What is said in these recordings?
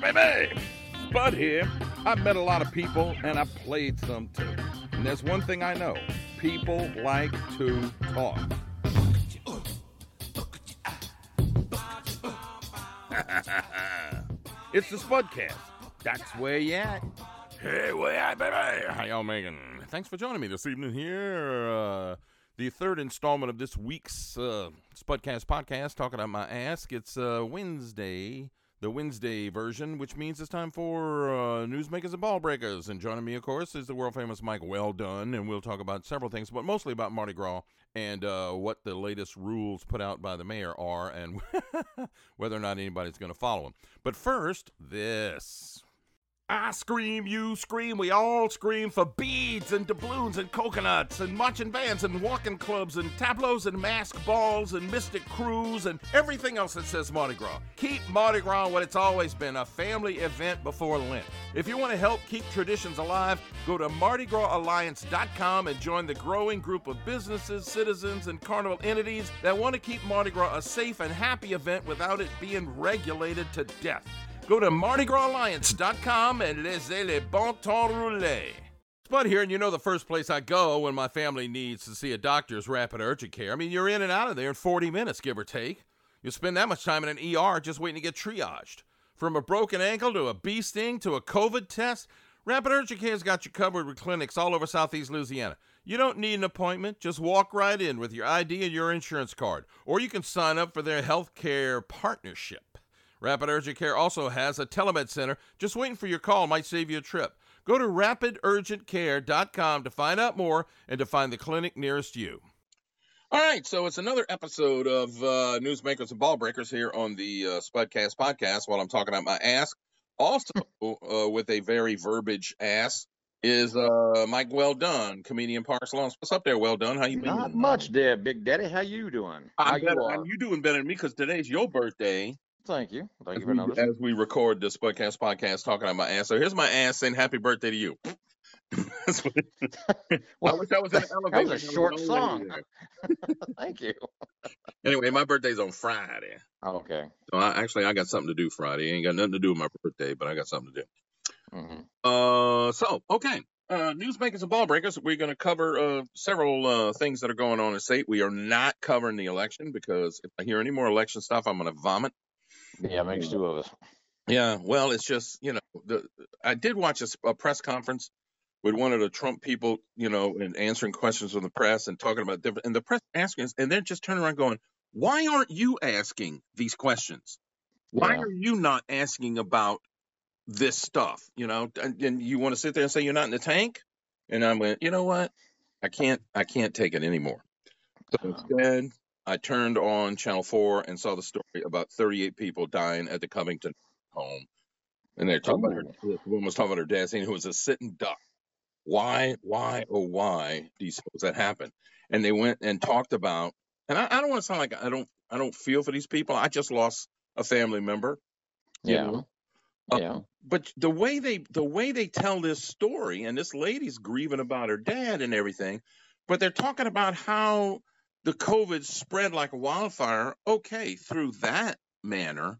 baby. Bud here. I've met a lot of people and I've played some too. And there's one thing I know people like to talk. it's the Spudcast. That's where you at. Hey, where at, baby? How y'all making? Thanks for joining me this evening here. Uh, the third installment of this week's uh, Spudcast podcast, talking about my ask. It's uh, Wednesday, the Wednesday version, which means it's time for uh, newsmakers and ball breakers. And joining me, of course, is the world famous Mike Weldon, and we'll talk about several things, but mostly about Mardi Gras and uh, what the latest rules put out by the mayor are, and whether or not anybody's going to follow them. But first, this. I scream, you scream, we all scream for beads and doubloons and coconuts and marching bands and walking clubs and tableaus and mask balls and mystic crews and everything else that says Mardi Gras. Keep Mardi Gras what it's always been a family event before Lent. If you want to help keep traditions alive, go to MardiGrasAlliance.com and join the growing group of businesses, citizens, and carnival entities that want to keep Mardi Gras a safe and happy event without it being regulated to death. Go to MardiGrasAlliance.com and laissez le bon temps rouler. Spud here, and you know the first place I go when my family needs to see a doctor is rapid urgent care. I mean, you're in and out of there in 40 minutes, give or take. You spend that much time in an ER just waiting to get triaged. From a broken ankle to a bee sting to a COVID test, Rapid Urgent Care's got you covered with clinics all over Southeast Louisiana. You don't need an appointment, just walk right in with your ID and your insurance card. Or you can sign up for their healthcare partnership. Rapid Urgent Care also has a telemed center. Just waiting for your call might save you a trip. Go to rapidurgentcare.com to find out more and to find the clinic nearest you. All right, so it's another episode of uh, Newsmakers and Ball Breakers here on the uh, Spudcast podcast. While I'm talking about my ask, also uh, with a very verbiage ass is uh, Mike Weldon, comedian Parks Lawns. What's up there, Weldon? How you been? Not much there, Big Daddy. How you doing? I'm you better. are? and you doing better than me because today's your birthday. Thank you. Thank As you for we, noticing. as we record this podcast podcast talking about my ass. So here's my ass saying happy birthday to you. That's what it- I wish I was in the that was a short an song. Thank you. Anyway, my birthday's on Friday. Okay. So I, actually, I got something to do Friday. Ain't got nothing to do with my birthday, but I got something to do. hmm Uh, so okay. Uh, newsmakers and ball breakers. We're going to cover uh, several uh, things that are going on in the state. We are not covering the election because if I hear any more election stuff, I'm going to vomit. Yeah, makes two of us. Yeah, well, it's just you know, the I did watch a press conference with one of the Trump people, you know, and answering questions from the press and talking about different, and the press asking, us, and they're just turning around going, "Why aren't you asking these questions? Why Yeah. are you not asking about this stuff? You know, and, and you want to sit there and say you're not in the tank?" And I went, "You know what? I can't, I can't take it anymore." So instead, I turned on Channel 4 and saw the story about 38 people dying at the Covington home. And they're talking about her, Oh. the woman was talking about her dad saying it was a sitting duck. Why, why, oh, why do you suppose that happened? And they went and talked about, and I, I don't want to sound like I don't, I don't feel for these people. I just lost a family member. you Yeah. know. Uh, Yeah. But the way they, the way they tell this story, and this lady's grieving about her dad and everything, but they're talking about how the COVID spread like a wildfire. Okay, through that manner,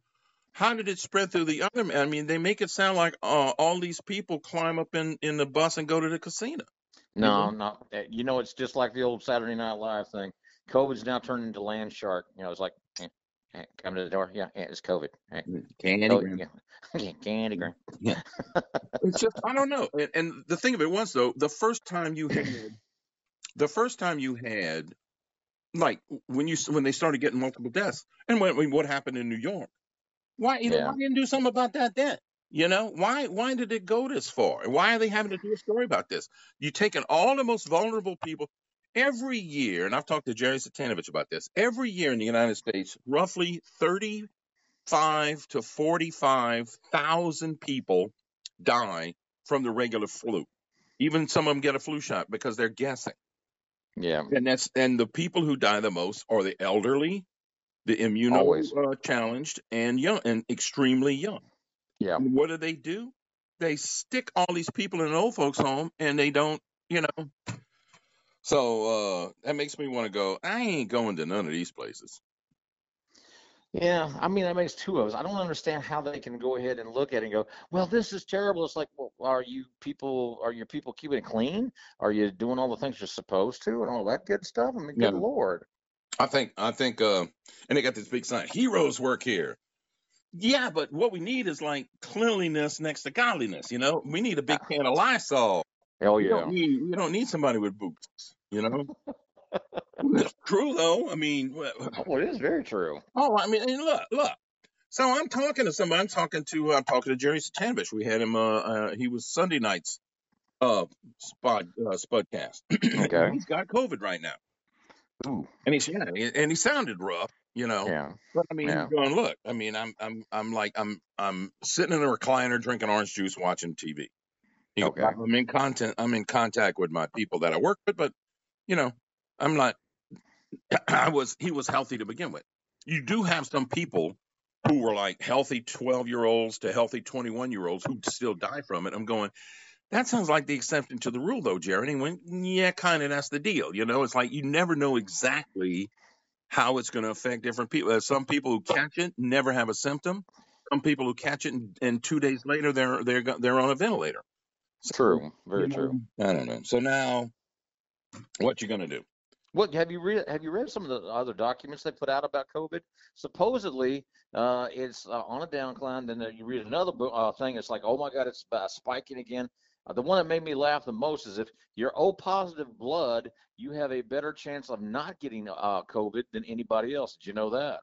how did it spread through the other? I mean, they make it sound like uh, all these people climb up in in the bus and go to the casino. No, no. uh, You know, it's just like the old Saturday Night Live thing. COVID's now turned into land shark. You know, it's like, eh, eh, come to the door. Yeah, yeah it's COVID. Eh, Candy COVID, yeah. yeah, candy gram. it's just I don't know. And, and the thing of it was though, the first time you had, the first time you had, like when you when they started getting multiple deaths, and when, what happened in New York, why you Yeah. why didn't do something about that then? You know why why did it go this far? And why are they having to do a story about this? You're taking all the most vulnerable people every year, and I've talked to Jerry Satanovich about this. Every year in the United States, roughly thirty-five to forty-five thousand people die from the regular flu. Even some of them get a flu shot because they're guessing. Yeah. And that's and the people who die the most are the elderly, the Always. immuno uh, challenged, and young and extremely young. Yeah. And what do they do? They stick all these people in an old folks home, and they don't, you know. So uh, that makes me want to go. I ain't going to none of these places. Yeah, I mean that makes two of us. I don't understand how they can go ahead and look at it and go, "Well, this is terrible." It's like, well, are you people? Are your people keeping it clean? Are you doing all the things you're supposed to and all that good stuff? I mean, good Yeah. lord. I think I think uh and they got this big sign, heroes work here. Yeah, but what we need is like cleanliness next to godliness, you know? We need a big can of Lysol. We yeah. don't need we don't need somebody with boots, you know? It's true though. I mean, Oh, it is very true. oh, I mean, look, look. So I'm talking to somebody. I'm talking to I'm talking to Jerry Satanovich. We had him. Uh, uh he was Sunday night's uh spot uh, spudcast. Okay. He's got COVID right now, Ooh. and he's yeah, and he sounded rough, you know. Yeah. But I mean, Yeah. going, look, I mean, I'm, I'm, I'm like, I'm, I'm sitting in a recliner drinking orange juice, watching TV. He goes, Okay. I'm in content, I'm in contact with my people that I work with, but you know, I'm not. I was, he was healthy to begin with. You do have some people who were like healthy 12 year olds to healthy 21 year olds who still die from it. I'm going. That sounds like the exception to the rule, though, Jared. And he went, yeah, kind of. That's the deal. You know, it's like you never know exactly how it's going to affect different people. There's uh, some people who catch it never have a symptom. Some people who catch it and, and two days later they're they're they're on a ventilator. So, True. Very you know, true. I don't know. So now, what you gonna do? What have you read? Have you read some of the other documents they put out about COVID? Supposedly, uh, it's uh, on a downcline. Then you read another uh, thing. It's like, oh my God, it's uh, spiking again. Uh, the one that made me laugh the most is if you're O positive blood, you have a better chance of not getting uh, COVID than anybody else. Did you know that?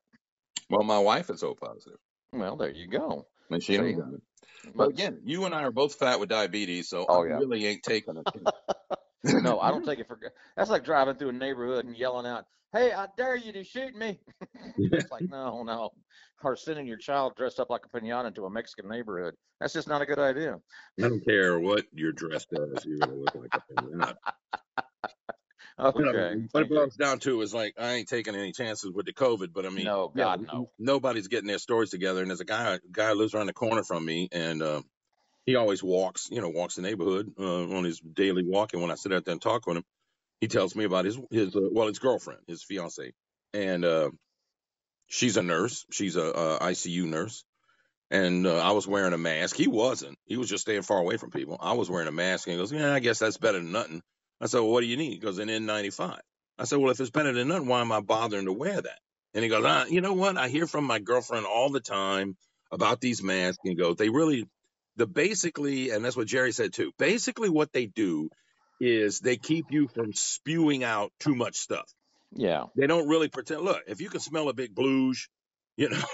Well, my wife is O positive, Well, there you go. and she ain't got it. But But again, you and I are both fat with diabetes, so Oh, I yeah. really ain't taking it. no, I don't take it for. gr- That's like driving through a neighborhood and yelling out, "Hey, I dare you to shoot me!" it's like, no, no. Or sending your child dressed up like a pinata into a Mexican neighborhood. That's just not a good idea. I don't care what you're dressed as. You're gonna look like a pinata. You know, Okay. what it boils down to is like I ain't taking any chances with the COVID, but I mean, No, yeah, God, no. nobody's getting their stories together. And there's a guy, guy lives around the corner from me, and uh, he always walks, you know, walks the neighborhood uh, on his daily walk. And when I sit out there and talk with him, he tells me about his his uh, well, his girlfriend, his fiance, and uh, she's a nurse. She's a, a ICU nurse. And uh, I was wearing a mask. He wasn't. He was just staying far away from people. I was wearing a mask, and he goes, "Yeah, I guess that's better than nothing." I said, "Well, what do you need?" He goes, "An N95." I said, "Well, if it's better than nothing, why am I bothering to wear that?" And he goes, ah, "You know what? I hear from my girlfriend all the time about these masks." And go, "They really, the basically, and that's what Jerry said too. Basically, what they do is they keep you from spewing out too much stuff. Yeah. They don't really pretend. Look, if you can smell a big blues, you know,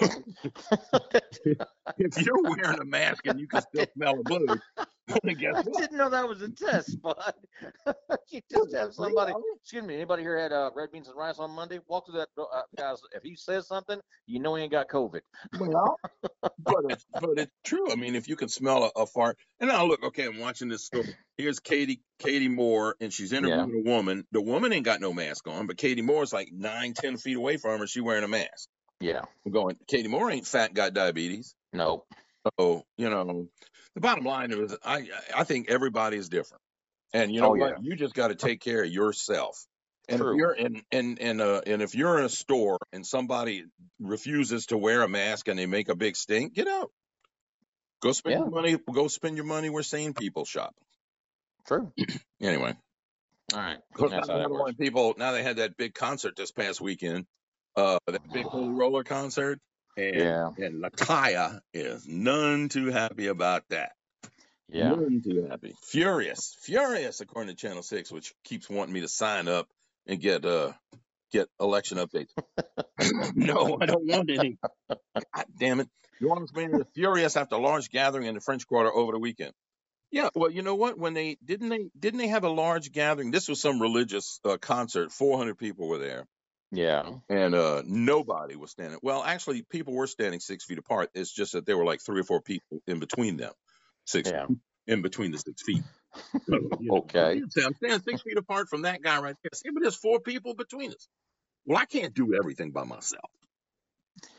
if you're wearing a mask and you can still smell a blues, I what?" didn't know that was a test, bud. you just have somebody. Excuse me. Anybody here had uh, red beans and rice on Monday? Walk through that door, uh, guys. If he says something, you know he ain't got COVID. Well, but it's but it's true. I mean, if you can smell a, a fart, and now look, okay, I'm watching this story. Here's Katie Katie Moore, and she's interviewing a woman. The woman ain't got no mask on, but Katie Moore's like nine, ten feet away from her. She wearing a mask. Yeah. I'm going. Katie Moore ain't fat, got diabetes. No. So you know, the bottom line is, I I think everybody is different, and you know Oh, what? yeah. You just got to take care of yourself. And True. if you're in and and uh and if you're in a store and somebody refuses to wear a mask and they make a big stink, get out. Go spend Yeah. your money. Go spend your money where sane people shop. True. Anyway, All right. Because That's now how they that works. people now they had that big concert this past weekend, uh, that big holy roller concert, and Yeah. and Latoya is none too happy about that. Yeah. None too happy. Furious, furious, according to Channel Six, which keeps wanting me to sign up and get uh get election updates. no, I don't want any. God damn it! New Orleans is furious after a large gathering in the French Quarter over the weekend. Yeah, well, you know what? When they didn't they didn't they have a large gathering? This was some religious uh, concert. Four hundred people were there, Yeah. and uh, nobody was standing. Well, actually, people were standing six feet apart. It's just that there were like three or four people in between them, six Yeah. in between the six feet. So, you know, Okay. I'm standing six feet apart from that guy right there. See, but there's four people between us. Well, I can't do everything by myself.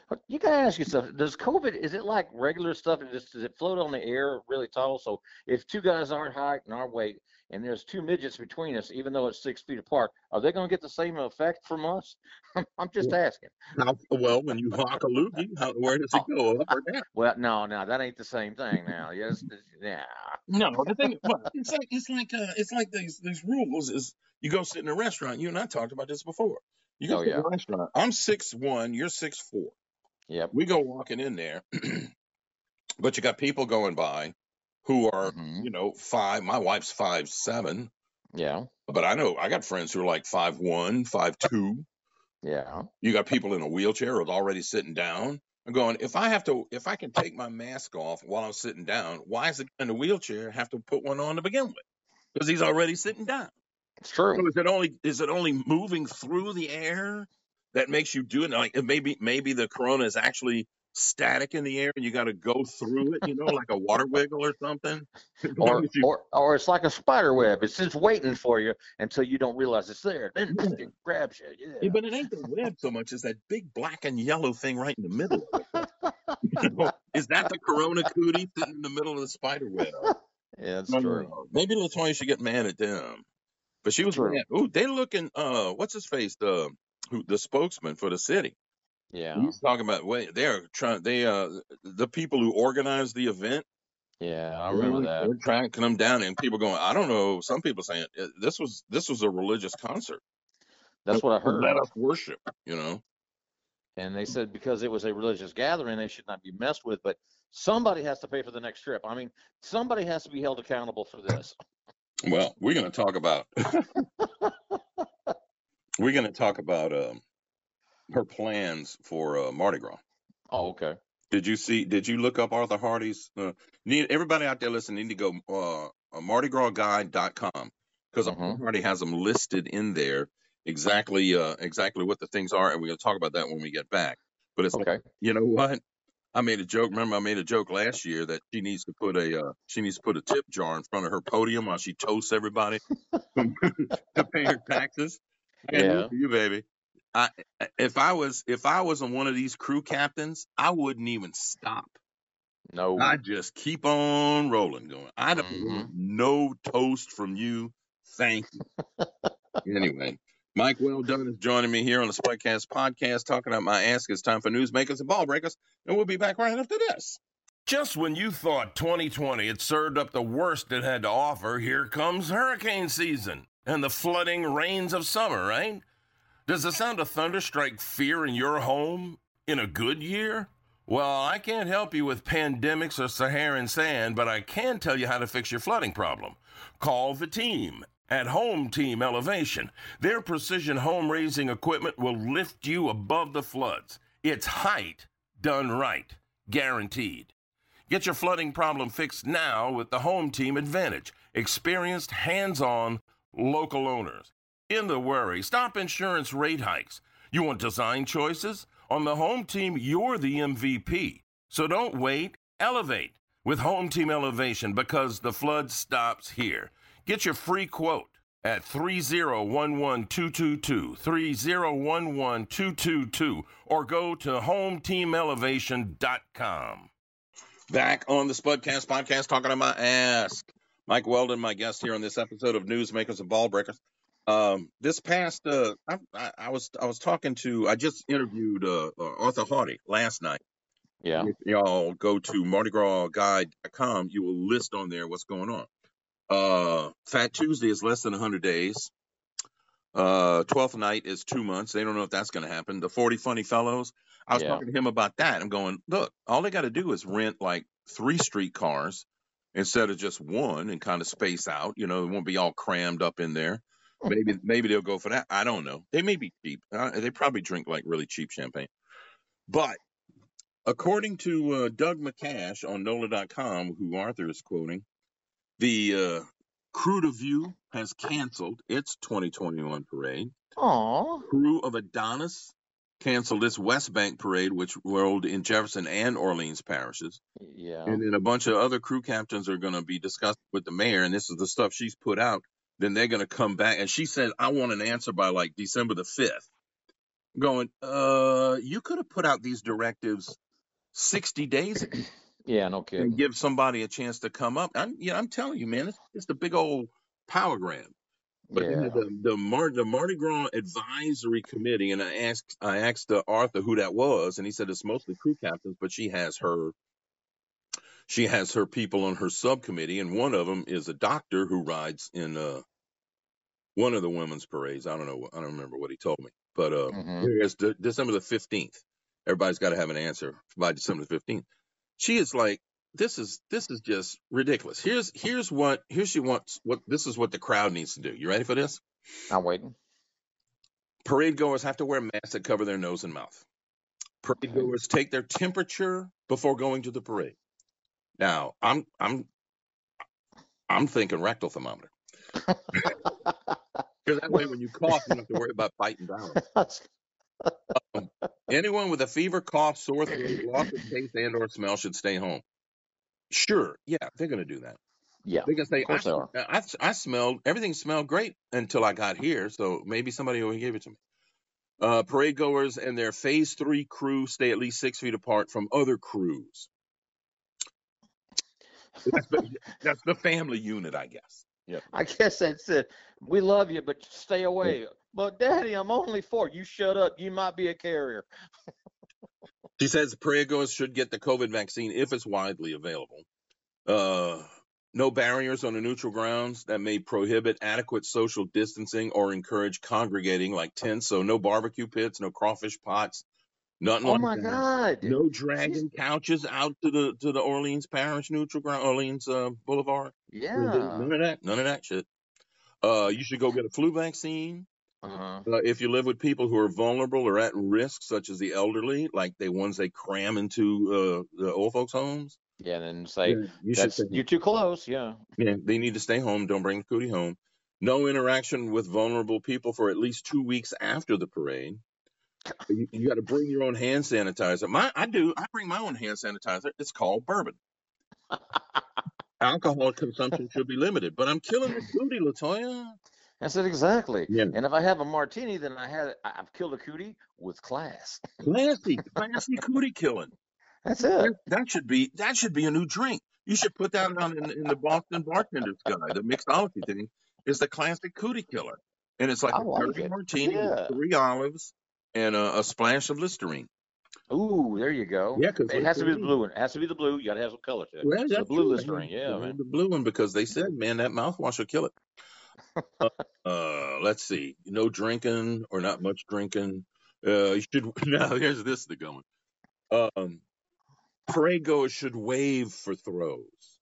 But You gotta ask yourself: Does COVID? Is it like regular stuff? And just does it float on the air really tall? So if two guys aren't height and our weight, and there's two midgets between us, even though it's six feet apart, are they going to get the same effect from us? I'm just asking. How, well, when you hawk a loogie, how, where does it go, up or down? Well, no, no, that ain't the same thing now. Yes, yeah. No, the thing, well, it's like it's like uh, it's like these these rules is you go sit in a restaurant. You and I talked about this before. You go Oh, sit in yeah. a restaurant. I'm six one. You're six four. Yep. We go walking in there, but you got people going by who are Mhm. you know five. My wife's five seven, Yeah. but I know I got friends who are like five one, five two. Yeah. You got people in a wheelchair who's already sitting down. I'm going, if I have to, if I can take my mask off while I'm sitting down, why is it in the wheelchair have to put one on to begin with? Because he's already sitting down. It's true. So is it only is it only moving through the air that makes you do it? Like maybe maybe the corona is actually static in the air and you got to go through it, you know, like a water wiggle or something. Or, You- or, or it's like a spider web. It's just waiting for you until you don't realize it's there. Then it grabs you. Yeah, Yeah. but it ain't the web so much as that big black and yellow thing right in the middle. You know, is that the corona cootie sitting in the middle of the spider web? Yeah, no, true. Maybe Latoya should get mad at them. But she was. Ooh, they looking uh what's his face? The who the spokesman for the city. Yeah. He's talking about wait, they're trying they uh the people who organized the event. Yeah, I remember they're- that. They're trying to come down and people going, I don't know, some people saying uh, this was this was a religious concert. That's what I heard. Let us worship, you know. And they said because it was a religious gathering, they should not be messed with. But somebody has to pay for the next trip. I mean, somebody has to be held accountable for this. Well, we're going to talk about we're going to talk about um, her plans for uh, Mardi Gras. Oh, okay. Did you see? Did you look up Arthur Hardy's? Uh, need everybody out there listening need to go uh, uh, MardiGrasGuide.com because Arthur Mhm. Hardy has them listed in there exactly uh, exactly what the things are, and we're going to talk about that when we get back. But it's like, Okay. you know what? I made a joke. Remember, I made a joke last year that she needs to put a uh, she needs to put a tip jar in front of her podium while she toasts everybody to pay her taxes. I got news Yeah. you, baby. I if I was if I was on one of these crew captains, I wouldn't even stop. No. I just keep on rolling, going. I don't Mhm. want no toast from you. Thank you. anyway, Mike Weldon is joining me here on the Spudcast podcast, talking about my ask. It's time for newsmakers and ball breakers, and we'll be back right after this. Just when you thought 2020 had served up the worst it had to offer, here comes hurricane season and the flooding rains of summer, right? Does the sound of thunder strike fear in your home in a good year? Well, I can't help you with pandemics or Saharan sand, but I can tell you how to fix your flooding problem. Call the team at Home Team Elevation. Their precision home raising equipment will lift you above the floods. It's height done right, guaranteed. Get your flooding problem fixed now with the Home Team Advantage. Experienced, hands on, local owners. In the worry, stop insurance rate hikes. You want design choices? On the Home Team, you're the MVP. So don't wait, elevate with Home Team Elevation because the flood stops here. Get your free quote at 3011222, 3011222, or go to hometeamelevation.com. Back on the Spudcast podcast, talking about Ask. Mike Weldon, my guest here on this episode of Newsmakers and Ball Breakers. Um, this past, uh, I, I, I was I was talking to, I just interviewed uh, uh, Arthur Hardy last night. Yeah. If y'all go to MardiGrasGuide.com, you will list on there what's going on. Uh, Fat Tuesday is less than 100 days. Uh, 12th night is two months. They don't know if that's going to happen. The 40 Funny Fellows, I was Yeah. talking to him about that. I'm going, look, all they got to do is rent like three streetcars instead of just one and kind of space out. You know, it won't be all crammed up in there. Maybe maybe they'll go for that. I don't know. They may be cheap. Uh, they probably drink like really cheap champagne. But according to uh, Doug McCash on NOLA.com, who Arthur is quoting, the uh, Krewe du Vieux has canceled its 2021 parade. Aw. Krewe of Adonis canceled its West Bank parade, which rolled in Jefferson and Orleans parishes. Yeah. And then a bunch of other crew captains are going to be discussed with the mayor, and this is the stuff she's put out. Then they're going to come back, and she said, "I want an answer by like December the 5th. Going, uh, you could have put out these directives sixty days ago Yeah. No kidding. and give somebody a chance to come up. I'm, yeah, I'm telling you, man, it's just a big old Powergram. But Yeah. the the, Mar- the Mardi Gras Advisory Committee, and I asked I asked uh, Arthur who that was, and he said it's mostly crew captains, but she has her she has her people on her subcommittee, and one of them is a doctor who rides in uh, one of the women's parades. I don't know, I don't remember what he told me, but uh, Mhm. here is, De- December the fifteenth. Everybody's got to have an answer by December the fifteenth. She is like, this is this is just ridiculous. Here's here's what here's she wants what this is what the crowd needs to do. You ready for this? I'm waiting. Parade goers have to wear masks that cover their nose and mouth. Parade goers take their temperature before going to the parade. Now, I'm I'm I'm thinking rectal thermometer. Because that way, when you cough, you don't have to worry about biting down. Anyone with a fever, cough, sore throat, loss of taste, and/or smell should stay home. Sure, yeah, they're going to do that. yeah. They're going to say, Of course they are. I, I, I smelled everything smelled great until I got here, so maybe somebody will give it to me. Uh, parade goers and their phase three crew stay at least six feet apart from other crews. That's the, that's the family unit, I guess. Yeah. I guess that's it. We love you, but stay away. But Daddy, I'm only four. You shut up. You might be a carrier. She says goers should get the COVID vaccine if it's widely available. Uh, no barriers on the neutral grounds that may prohibit adequate social distancing or encourage congregating like tents. So no barbecue pits, no crawfish pots, nothing Oh like my that. God. No dragging couches out to the to the Orleans Parish neutral ground, Orleans uh, Boulevard. Yeah. None of that. None of that shit. Uh, you should go get a flu vaccine. Uh-huh. Uh, if you live with people who are vulnerable or at risk, such as the elderly, like the ones they cram into uh, the old folks' homes, Yeah, and then say you should that's stay you're too close. Yeah. yeah, they need to stay home. Don't bring the cootie home. No interaction with vulnerable people for at least two weeks after the parade. You, you got to bring your own hand sanitizer. My, I do. I bring my own hand sanitizer. It's called bourbon. Alcohol consumption should be limited, but I'm killing the cootie, Latoya. That's it exactly. Yeah. And if I have a martini, then I had I've killed a cootie with class. Classy, classy cootie killing. That's it. That, should be that should be a new drink. You should put that on in, in the Boston Bartender's Guide, the mixology thing. Is the classic cootie killer, and it's like I a like dirty martini Yeah. with three olives and a, a splash of Listerine. Ooh, there you go. Yeah, 'cause it has to be the blue one. It has to be the blue. You got to have some color to it. Well, So the blue true. Listerine. Yeah, Uh, man. The blue one because they said, man, that mouthwash will kill it. uh, uh, let's see. No drinking or not much drinking. Uh, you should now. Here's this the going. Um, parade goers should wave for throws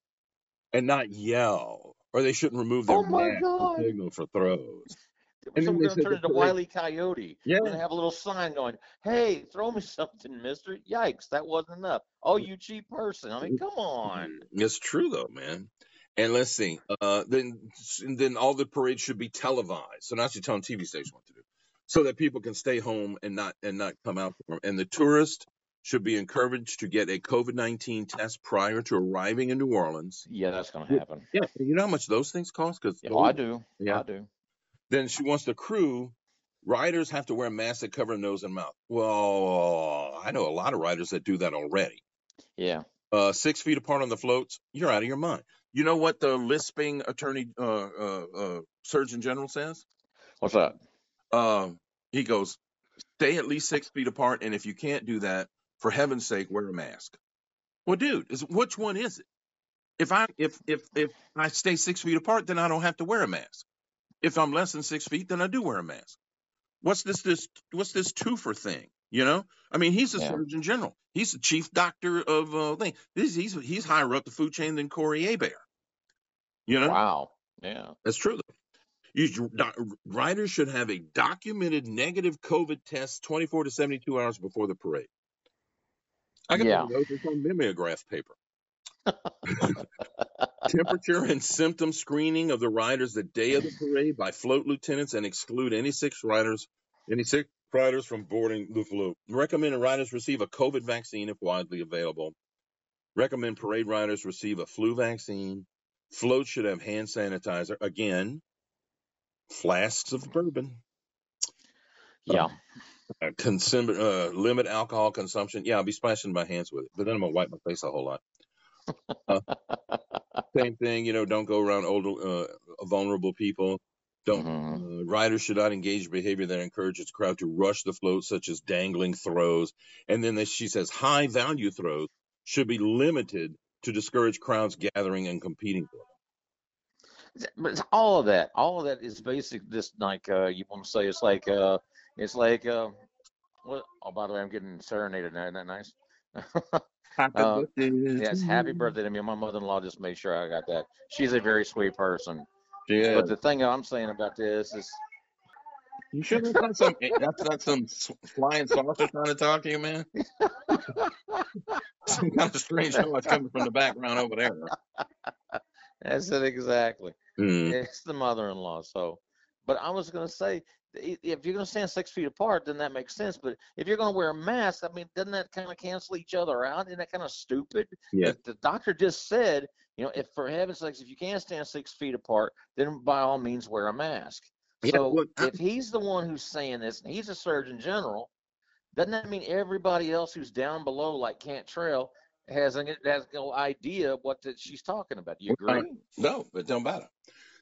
and not yell, or they shouldn't remove their Oh my mask God. signal for throws. And then we're gonna turn the into Wiley Coyote. Yeah. We're have a little sign going, "Hey, throw me something, Mister." Yikes, that wasn't enough. Oh, you cheap person. I mean, come on. It's true though, man. And let's see. Uh, then then all the parades should be televised. So now you're telling TV stations what to do, so that people can stay home and not and not come out. And the tourist should be encouraged to get a COVID nineteen test prior to arriving in New Orleans. Yeah, that's gonna happen. Yeah, you know how much those things cost? Because Yeah, oh, I do. Yeah. I do. Then she wants the crew. Riders have to wear masks that cover nose and mouth. Well, I know a lot of riders that do that already. Yeah. uh, six feet apart on the floats, you're out of your mind. You know what the lisping attorney, uh, uh, uh, surgeon general says? What's that? Um, he goes, stay at least six feet apart, and if you can't do that, for heaven's sake, wear a mask. Well, dude, is which one is it? If I if if if I stay six feet apart, then I don't have to wear a mask. If I'm less than six feet, then I do wear a mask. What's this this what's this twofer thing? You know, I mean, he's the Yeah. surgeon general. He's the chief doctor of uh, thing. This he's he's higher up the food chain than Corey Abear. You know, Wow. Yeah. that's true. Though. You, riders should have a documented negative COVID test 24 to 72 hours before the parade. I got Yeah. those. On mimeograph paper. Temperature and symptom screening of the riders the day of the parade by float lieutenants and exclude any six riders, any six riders from boarding the float. Recommended riders receive a COVID vaccine if widely available. Recommend parade riders receive a flu vaccine. Floats should have hand sanitizer. Again, flasks of bourbon. Yeah. Uh, consum- uh, limit alcohol consumption. Yeah, I'll be splashing my hands with it, but then I'm gonna wipe my face a whole lot. Uh, Same thing, you know, don't go around older, uh, vulnerable people. Don't Mhm. uh, riders should not engage in behavior that encourages crowd to rush the float, such as dangling throws. And then she says high value throws should be limited to discourage crowds gathering and competing for them. But it's all of that, all of that is basic. This like uh, you want to say it's like uh, it's like uh, what? Oh, by the way, I'm getting serenaded now. Isn't that nice? Happy Uh, birthday to yes, happy birthday to me. My mother-in-law just made sure I got that. She's a very sweet person. Yeah, But the thing I'm saying about this is, you sure that's not some that's not some flying saucer trying to talk to you, man? some kind of strange noise coming from the background over there. that's it exactly. Mm. It's the mother-in-law. So, but I was gonna say, if you're gonna stand six feet apart, then that makes sense. But if you're gonna wear a mask, I mean, doesn't that kind of cancel each other out? Isn't that kind of stupid? Yeah. The, the doctor just said, you know, if for heaven's sakes, if you can't stand six feet apart, then by all means wear a mask. Yeah, So I- if he's the one who's saying this, and he's a surgeon general, doesn't that mean everybody else who's down below, like Cantrell, has an, has no idea what that she's talking about? Do you Well, uh, agree? No, it don't matter.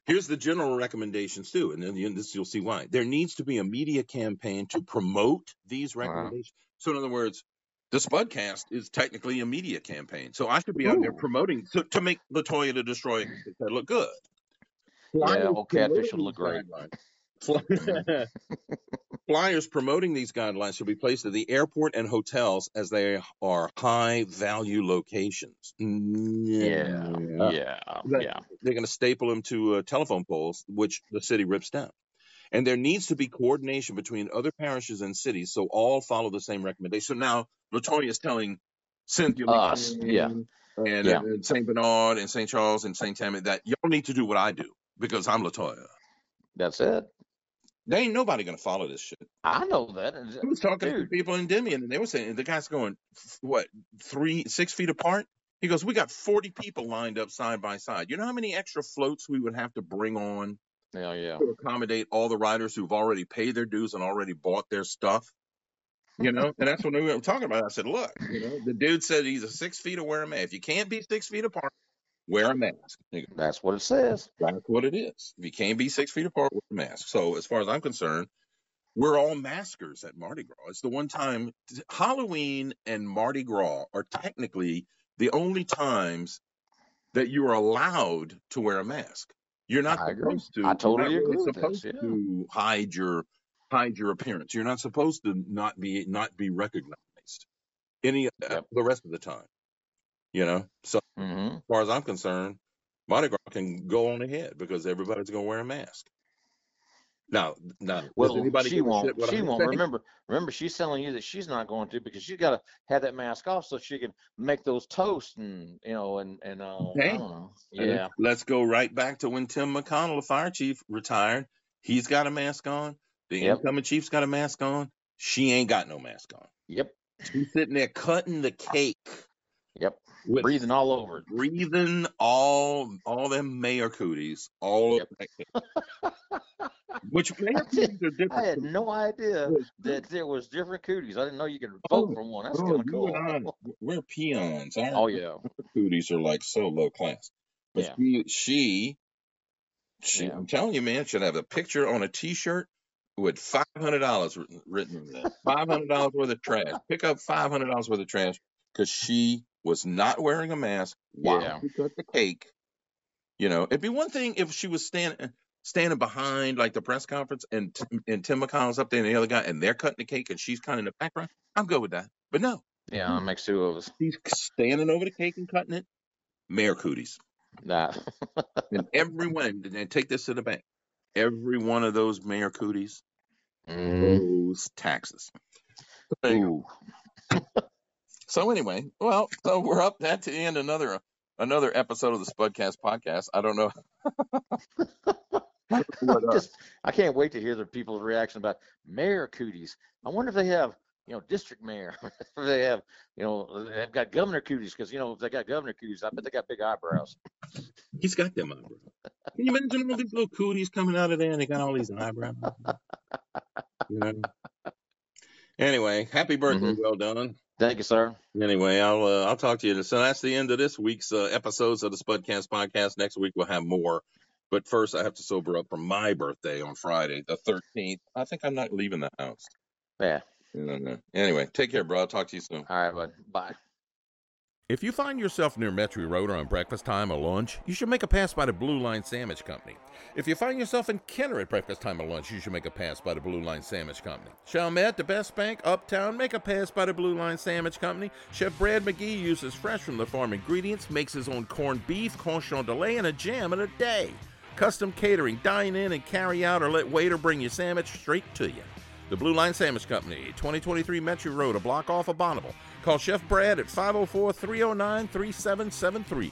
Here's the general recommendations too, and then you- this you'll see why. There needs to be a media campaign to promote these Wow. recommendations. So in other words, the Spudcast is technically a media campaign. So I should be out there promoting to, to make Latoya the Destroyer look good. Yeah, old catfish promoting would look these great. Flyers promoting these guidelines should be placed at the airport and hotels as they are high value locations. Yeah, Yeah. yeah, yeah. they're going to staple them to uh, telephone poles, which the city rips down. And there needs to be coordination between other parishes and cities, so all follow the same recommendation. So now Latoya is telling Cynthia Us, McCain yeah. and, Yeah. and St. Bernard and St. Charles and St. Tammany that y'all need to do what I do because I'm Latoya. That's it. There ain't nobody going to follow this shit. I know that. I was talking to people in Endymion, and they were saying the guy's going what three, six feet apart. He goes, "We got forty people lined up side by side. You know how many extra floats we would have to bring on Yeah, yeah. to accommodate all the riders who've already paid their dues and already bought their stuff. You know, and that's what we were talking about. I said, look, you know, the dude said he's a six feet or wear a mask. If you can't be six feet apart, wear a mask. Nigga, That's what it says. That's what it is. If you can't be six feet apart, wear a mask. So as far as I'm concerned, we're all maskers at Mardi Gras. It's the one time Halloween and Mardi Gras are technically the only times that you are allowed to wear a mask. You're not I agree. supposed to. I totally agree really with this, yeah. to hide your hide your appearance. You're not supposed to not be not be recognized any uh, the rest of the time. You know. So hmm as far as I'm concerned, Mardi Gras can go on ahead because everybody's gonna wear a mask. Now, now, Well, she won't. She I'm won't. saying? Remember, remember, she's telling you that she's not going to because she's got to have that mask off so she can make those toasts and you know and and uh, I Hey. don't know. Yeah, let's- Let's go right back to when Tim McConnell, the fire chief, retired. He's got a mask on. The Yep. incoming chief's got a mask on. She ain't got no mask on. yep, She's sitting there cutting the cake yep. with Breathing all over it. breathing all all them mayor cooties all Yep. Which mayor I cooties are different. I had no idea that there was different cooties. I didn't know you could Oh, vote for one. That's Oh, kind of you cool. and I, we're peons. Our Oh yeah, cooties are like so low class. But Yeah. she, she, she Yeah. I'm telling you, man, should have a picture on a T-shirt with five hundred dollars written on that. Five hundred dollars worth of trash. Pick up five hundred dollars worth of trash because she was not wearing a mask while Yeah. she cut the cake. You know, it'd be one thing if she was standing standing behind like the press conference and and Tim McConnell's up there and the other guy and they're cutting the cake and she's kind of in the background. I'm good with that. But no, yeah. It makes two of us. she's standing over the cake and cutting it. Mayor cooties. Nah. And everyone, and take this to the bank. Every one of those mayor cooties Mm. owes taxes. So, there you go. Ooh. So anyway, well, so we're up that to end another another episode of the Spudcast podcast. I don't know. I what, uh, Just, I can't wait to hear the people's reaction about mayor cooties. I wonder if they have, you know, district mayor. if they have, you know, they've got governor cooties because you know if they got governor cooties, I bet they got big eyebrows. he's got them eyebrows. Can you imagine all these little cooties coming out of there and they got all these eyebrows? You know? Anyway, happy birthday, Mhm. Weldon. Thank you, sir. Anyway, I'll uh, I'll talk to you. So that's the end of this week's uh, episodes of the Spudcast podcast. Next week we'll have more. But first, I have to sober up for my birthday on Friday, the 13th. I think I'm not leaving the house. Yeah. Anyway, take care, bro. I'll talk to you soon. All right, bud. Bye. If you find yourself near Metairie Road on breakfast time or lunch, you should make a pass by the Blue Line Sandwich Company. If you find yourself in Kenner at breakfast time or lunch, you should make a pass by the Blue Line Sandwich Company. Chalmette, the best bank, uptown, make a pass by the Blue Line Sandwich Company. Chef Brad McGee uses fresh from the farm ingredients, makes his own corned beef, corn delay, and a jam in a day. Custom catering, dine in and carry out, or let waiter bring your sandwich straight to you. The Blue Line Sandwich Company, 2023 Metairie Road, a block off of Bonnabel. Call Chef Brad at 504 309 3773.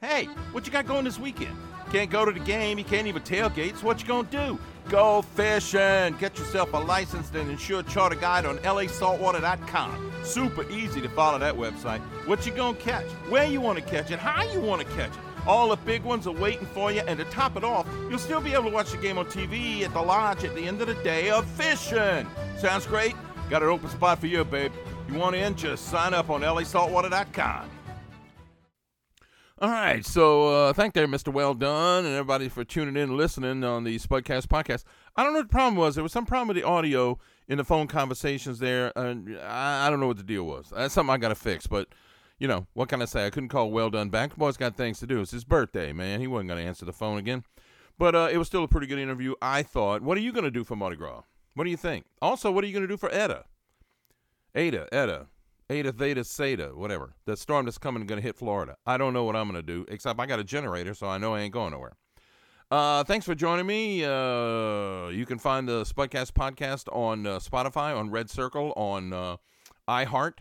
Hey, what you got going this weekend? Can't go to the game, you can't even tailgate, so what you gonna do? Go fishing! Get yourself a licensed and insured charter guide on lasaltwater.com. Super easy to follow that website. What you gonna catch? Where you wanna catch it? How you wanna catch it? All the big ones are waiting for you, and to top it off, you'll still be able to watch the game on TV at the lodge at the end of the day of fishing. Sounds great? Got an open spot for you, babe. You want in? Just sign up on lasaltwater.com. All right, so uh, thank there, Mr. Weldon, and everybody for tuning in and listening on the Spudcast podcast. I don't know what the problem was. There was some problem with the audio in the phone conversations there, and I, I don't know what the deal was. That's something I got to fix, but you know, what can I say? I couldn't call Weldon back. The boy's got things to do. It's his birthday, man. He wasn't going to answer the phone again. But uh, it was still a pretty good interview, I thought. What are you going to do for Mardi Gras? What do you think? Also, what are you going to do for Eta? Ada, Eta, Eta, Theta, Zeta, whatever. The storm that's coming is going to hit Florida. I don't know what I'm going to do, except I got a generator, so I know I ain't going nowhere. Uh, thanks for joining me. Uh, you can find the Spudcast podcast on uh, Spotify, on RedCircle, on uh, iHeart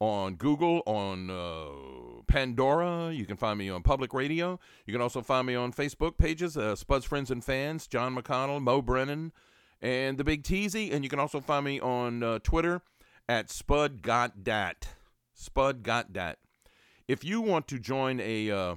on Google, on uh, Pandora. You can find me on public radio. You can also find me on Facebook pages, uh, Spud's Friends and Fans, John McConnell, Mo Brennan, and the Big Teasy. And you can also find me on uh, Twitter at Spud Got Dat. Spud Got Dat. If you want to join a uh,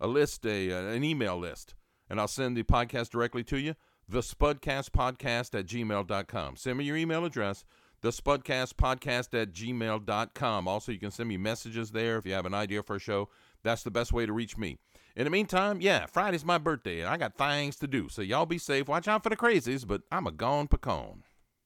a list, a uh, an email list, and I'll send the podcast directly to you, the Spudcast Podcast at gmail.com. Send me your email address the Spudcast podcast at gmail.com. Also, you can send me messages there if you have an idea for a show. That's the best way to reach me. In the meantime, yeah, Friday's my birthday and I got things to do. So y'all be safe. Watch out for the crazies, but I'm a gone pecan.